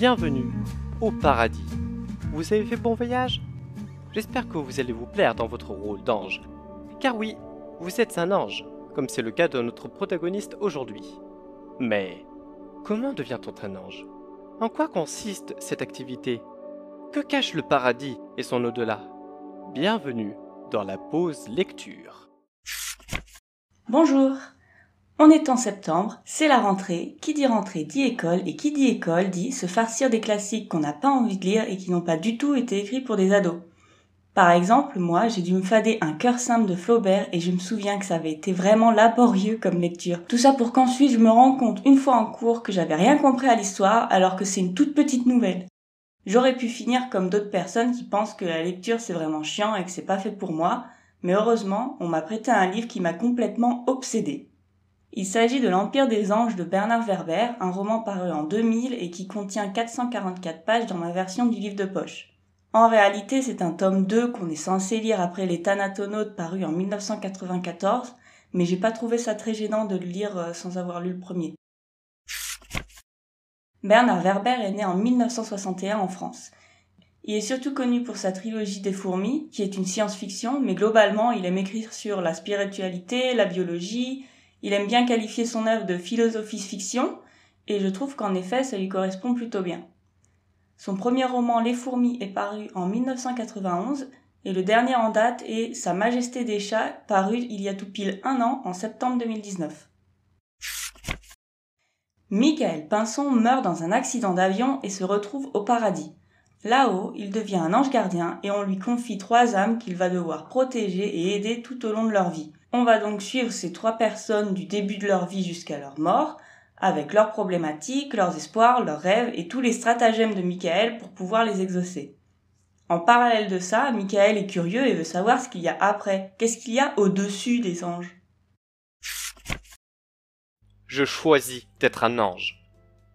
Bienvenue au paradis. Vous avez fait bon voyage? J'espère que vous allez vous plaire dans votre rôle d'ange. Car oui, vous êtes un ange, comme c'est le cas de notre protagoniste aujourd'hui. Mais comment devient-on un ange? En quoi consiste cette activité? Que cache le paradis et son au-delà? Bienvenue dans la pause lecture. Bonjour On est en septembre, c'est la rentrée, qui dit rentrée dit école, et qui dit école dit se farcir des classiques qu'on n'a pas envie de lire et qui n'ont pas du tout été écrits pour des ados. Par exemple, moi, j'ai dû me fader un cœur simple de Flaubert et je me souviens que ça avait été vraiment laborieux comme lecture. Tout ça pour qu'ensuite je me rende compte une fois en cours que j'avais rien compris à l'histoire alors que c'est une toute petite nouvelle. J'aurais pu finir comme d'autres personnes qui pensent que la lecture c'est vraiment chiant et que c'est pas fait pour moi, mais heureusement, on m'a prêté un livre qui m'a complètement obsédé. Il s'agit de L'Empire des Anges de Bernard Werber, un roman paru en 2000 et qui contient 444 pages dans ma version du livre de poche. En réalité, c'est un tome 2 qu'on est censé lire après les Thanatonautes paru en 1994, mais j'ai pas trouvé ça très gênant de le lire euh, sans avoir lu le premier. Bernard Werber est né en 1961 en France. Il est surtout connu pour sa trilogie des fourmis, qui est une science-fiction, mais globalement, il aime écrire sur la spiritualité, la biologie, il aime bien qualifier son œuvre de philosophie-fiction, et je trouve qu'en effet, ça lui correspond plutôt bien. Son premier roman Les fourmis est paru en 1991 et le dernier en date est Sa Majesté des chats, paru il y a tout pile un an en septembre 2019. Michael Pinson meurt dans un accident d'avion et se retrouve au paradis. Là-haut, il devient un ange gardien et on lui confie trois âmes qu'il va devoir protéger et aider tout au long de leur vie. On va donc suivre ces trois personnes du début de leur vie jusqu'à leur mort, avec leurs problématiques, leurs espoirs, leurs rêves et tous les stratagèmes de Michael pour pouvoir les exaucer. En parallèle de ça, Michael est curieux et veut savoir ce qu'il y a après. Qu'est-ce qu'il y a au-dessus des anges? Je choisis d'être un ange.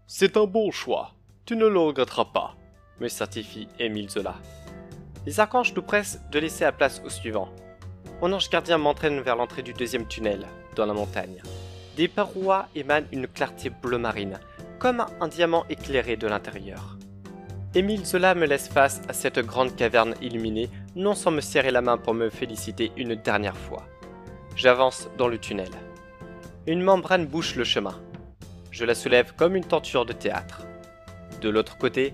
C'est un bon choix. Tu ne le regretteras pas, me certifie Émile Zola. Les archanges nous pressent de laisser la place au suivant. Mon ange gardien m'entraîne vers l'entrée du deuxième tunnel, dans la montagne. Des parois émanent une clarté bleu marine, comme un diamant éclairé de l'intérieur. Émile Zola me laisse face à cette grande caverne illuminée, non sans me serrer la main pour me féliciter une dernière fois. J'avance dans le tunnel. Une membrane bouche le chemin. Je la soulève comme une tenture de théâtre. De l'autre côté,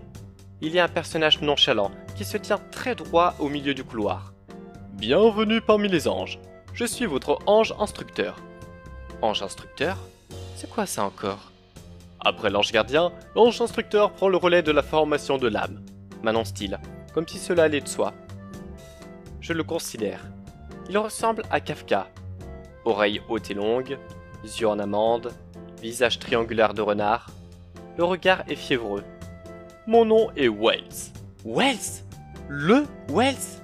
il y a un personnage nonchalant qui se tient très droit au milieu du couloir. Bienvenue parmi les anges. Je suis votre ange instructeur. Ange instructeur? C'est quoi ça encore? Après l'ange gardien, l'ange instructeur prend le relais de la formation de l'âme. M'annonce-t-il, comme si cela allait de soi. Je le considère. Il ressemble à Kafka. Oreilles hautes et longues, yeux en amande, visage triangulaire de renard. Le regard est fiévreux. Mon nom est Wells. Wells? Le Wells?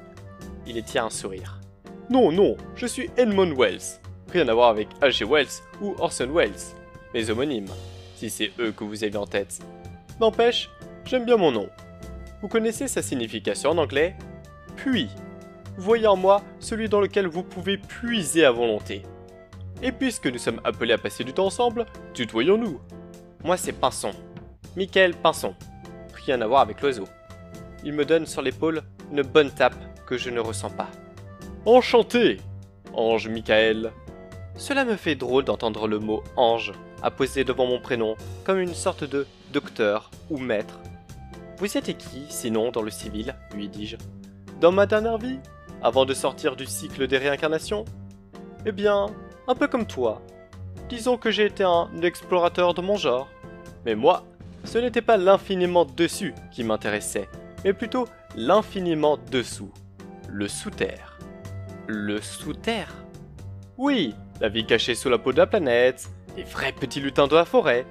Il étire un sourire. Non, non, je suis Edmund Wells. Rien à voir avec H.G. Wells ou Orson Welles, mes homonymes, si c'est eux que vous avez en tête. N'empêche, j'aime bien mon nom. Vous connaissez sa signification en anglais? Puis. Voyez en moi celui dans lequel vous pouvez puiser à volonté. Et puisque nous sommes appelés à passer du temps ensemble, tutoyons-nous. Moi c'est Pinson. Michael Pinson. Rien à voir avec l'oiseau. Il me donne sur l'épaule une bonne tape que je ne ressens pas. Enchanté, Ange Michael. Cela me fait drôle d'entendre le mot ange apposé devant mon prénom, comme une sorte de docteur ou maître. Vous étiez qui, sinon, dans le civil lui dis-je. Dans ma dernière vie Avant de sortir du cycle des réincarnations Eh bien, un peu comme toi. Disons que j'ai été un explorateur de mon genre. Mais moi, ce n'était pas l'infiniment dessus qui m'intéressait, mais plutôt l'infiniment dessous. Le sous-terre. Le sous-terre? Oui, la vie cachée sous la peau de la planète, les vrais petits lutins de la forêt.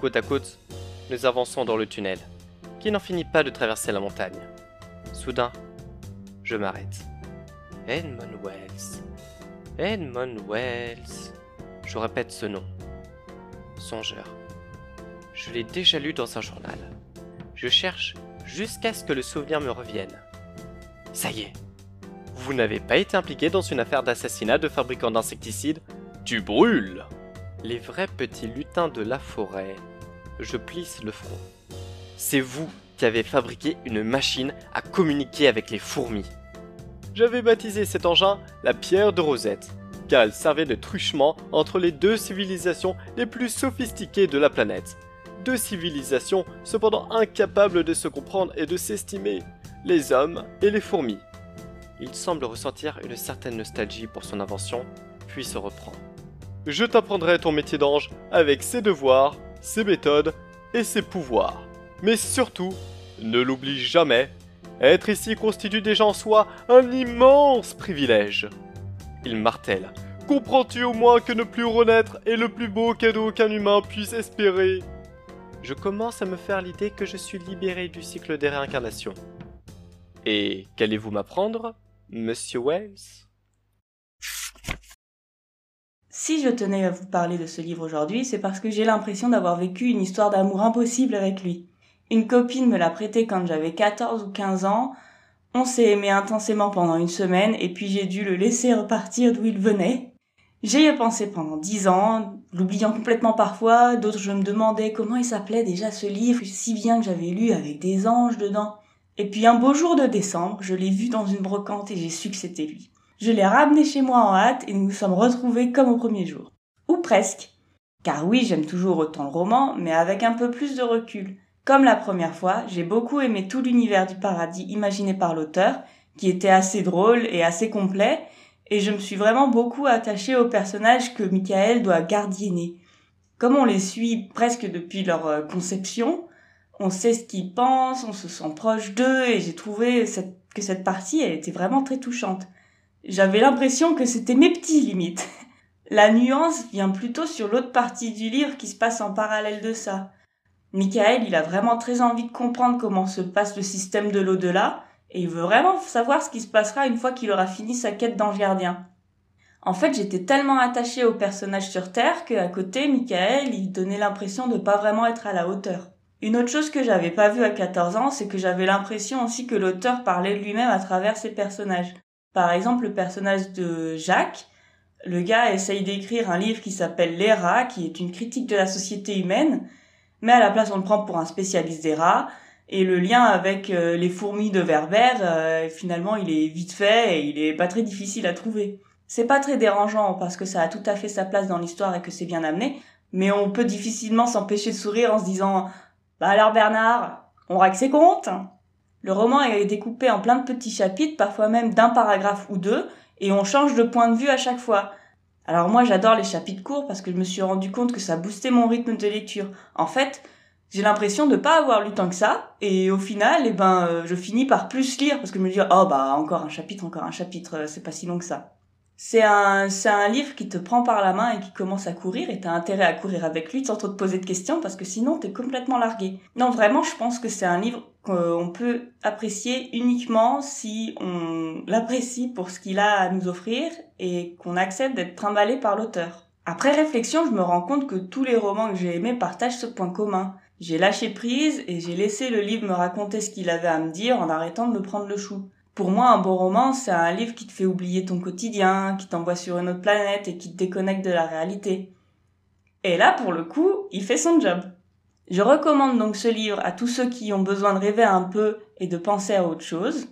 Côte à côte, nous avançons dans le tunnel, qui n'en finit pas de traverser la montagne. Soudain, je m'arrête. Edmund Wells. Edmund Wells. Je répète ce nom. Songeur. Je l'ai déjà lu dans un journal. Je cherche jusqu'à ce que le souvenir me revienne. Ça y est, vous n'avez pas été impliqué dans une affaire d'assassinat de fabricant d'insecticides Tu brûles Les vrais petits lutins de la forêt. Je plisse le front. c'est vous qui avez fabriqué une machine à communiquer avec les fourmis. J'avais baptisé cet engin la pierre de Rosette, car elle servait de truchement entre les deux civilisations les plus sophistiquées de la planète. Deux civilisations cependant incapables de se comprendre et de s'estimer, les hommes et les fourmis. Il semble ressentir une certaine nostalgie pour son invention, puis se reprend. Je t'apprendrai ton métier d'ange avec ses devoirs, ses méthodes et ses pouvoirs. Mais surtout, ne l'oublie jamais, être ici constitue déjà en soi un immense privilège. Il martèle. Comprends-tu au moins que ne plus renaître est le plus beau cadeau qu'un humain puisse espérer? Je commence à me faire l'idée que je suis libéré du cycle des réincarnations. Et qu'allez-vous m'apprendre, monsieur Wells? Si je tenais à vous parler de ce livre aujourd'hui, c'est parce que j'ai l'impression d'avoir vécu une histoire d'amour impossible avec lui. Une copine me l'a prêté quand j'avais 14 ou 15 ans. On s'est aimé intensément pendant une semaine et puis j'ai dû le laisser repartir d'où il venait. J'y ai pensé pendant dix ans, l'oubliant complètement parfois, d'autres je me demandais comment il s'appelait déjà ce livre si bien que j'avais lu avec des anges dedans. Et puis un beau jour de décembre, je l'ai vu dans une brocante et j'ai su que c'était lui. Je l'ai ramené chez moi en hâte et nous nous sommes retrouvés comme au premier jour. Ou presque. Car oui, j'aime toujours autant le roman, mais avec un peu plus de recul. Comme la première fois, j'ai beaucoup aimé tout l'univers du paradis imaginé par l'auteur, qui était assez drôle et assez complet, et je me suis vraiment beaucoup attachée aux personnages que Michael doit gardienner. Comme on les suit presque depuis leur euh, conception, on sait ce qu'ils pensent, on se sent proche d'eux, et j'ai trouvé que cette partie, elle était vraiment très touchante. J'avais l'impression que c'était mes petits limites. La nuance vient plutôt sur l'autre partie du livre qui se passe en parallèle de ça. Michael, il a vraiment très envie de comprendre comment se passe le système de l'au-delà, et il veut vraiment savoir ce qui se passera une fois qu'il aura fini sa quête d'ange gardien. En fait, j'étais tellement attachée au personnage sur Terre qu'à côté, Michael, il donnait l'impression de pas vraiment être à la hauteur. Une autre chose que j'avais pas vue à 14 ans, c'est que j'avais l'impression aussi que l'auteur parlait lui-même à travers ses personnages. Par exemple, le personnage de Jacques, le gars essaye d'écrire un livre qui s'appelle Les rats, qui est une critique de la société humaine, mais à la place on le prend pour un spécialiste des rats et le lien avec euh, les fourmis de Verber euh, finalement il est vite fait et il est pas très difficile à trouver. C'est pas très dérangeant parce que ça a tout à fait sa place dans l'histoire et que c'est bien amené, mais on peut difficilement s'empêcher de sourire en se disant Bah alors Bernard, on règle ses comptes Le roman est découpé en plein de petits chapitres, parfois même d'un paragraphe ou deux, et on change de point de vue à chaque fois. Alors moi j'adore les chapitres courts parce que je me suis rendu compte que ça boostait mon rythme de lecture. En fait, j'ai l'impression de pas avoir lu tant que ça et au final eh ben euh, je finis par plus lire parce que je me dis oh bah encore un chapitre encore un chapitre euh, c'est pas si long que ça. C'est un, un livre qui te prend par la main et qui commence à courir et t'as intérêt à courir avec lui sans trop te poser de questions parce que sinon t'es complètement largué. Non, vraiment, je pense que c'est un livre qu'on peut apprécier uniquement si on l'apprécie pour ce qu'il a à nous offrir et qu'on accepte d'être trimballé par l'auteur. Après réflexion, je me rends compte que tous les romans que j'ai aimés partagent ce point commun. J'ai lâché prise et j'ai laissé le livre me raconter ce qu'il avait à me dire en arrêtant de me prendre le chou. Pour moi, un bon roman, c'est un livre qui te fait oublier ton quotidien, qui t'envoie sur une autre planète et qui te déconnecte de la réalité. Et là, pour le coup, il fait son job. Je recommande donc ce livre à tous ceux qui ont besoin de rêver un peu et de penser à autre chose,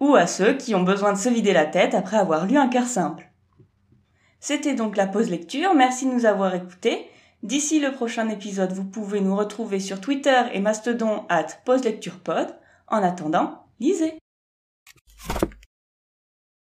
ou à ceux qui ont besoin de se vider la tête après avoir lu un cœur simple. C'était donc la pause lecture, merci de nous avoir écoutés. D'ici le prochain épisode, vous pouvez nous retrouver sur Twitter et Mastodon at pause lecture pod. En attendant, lisez!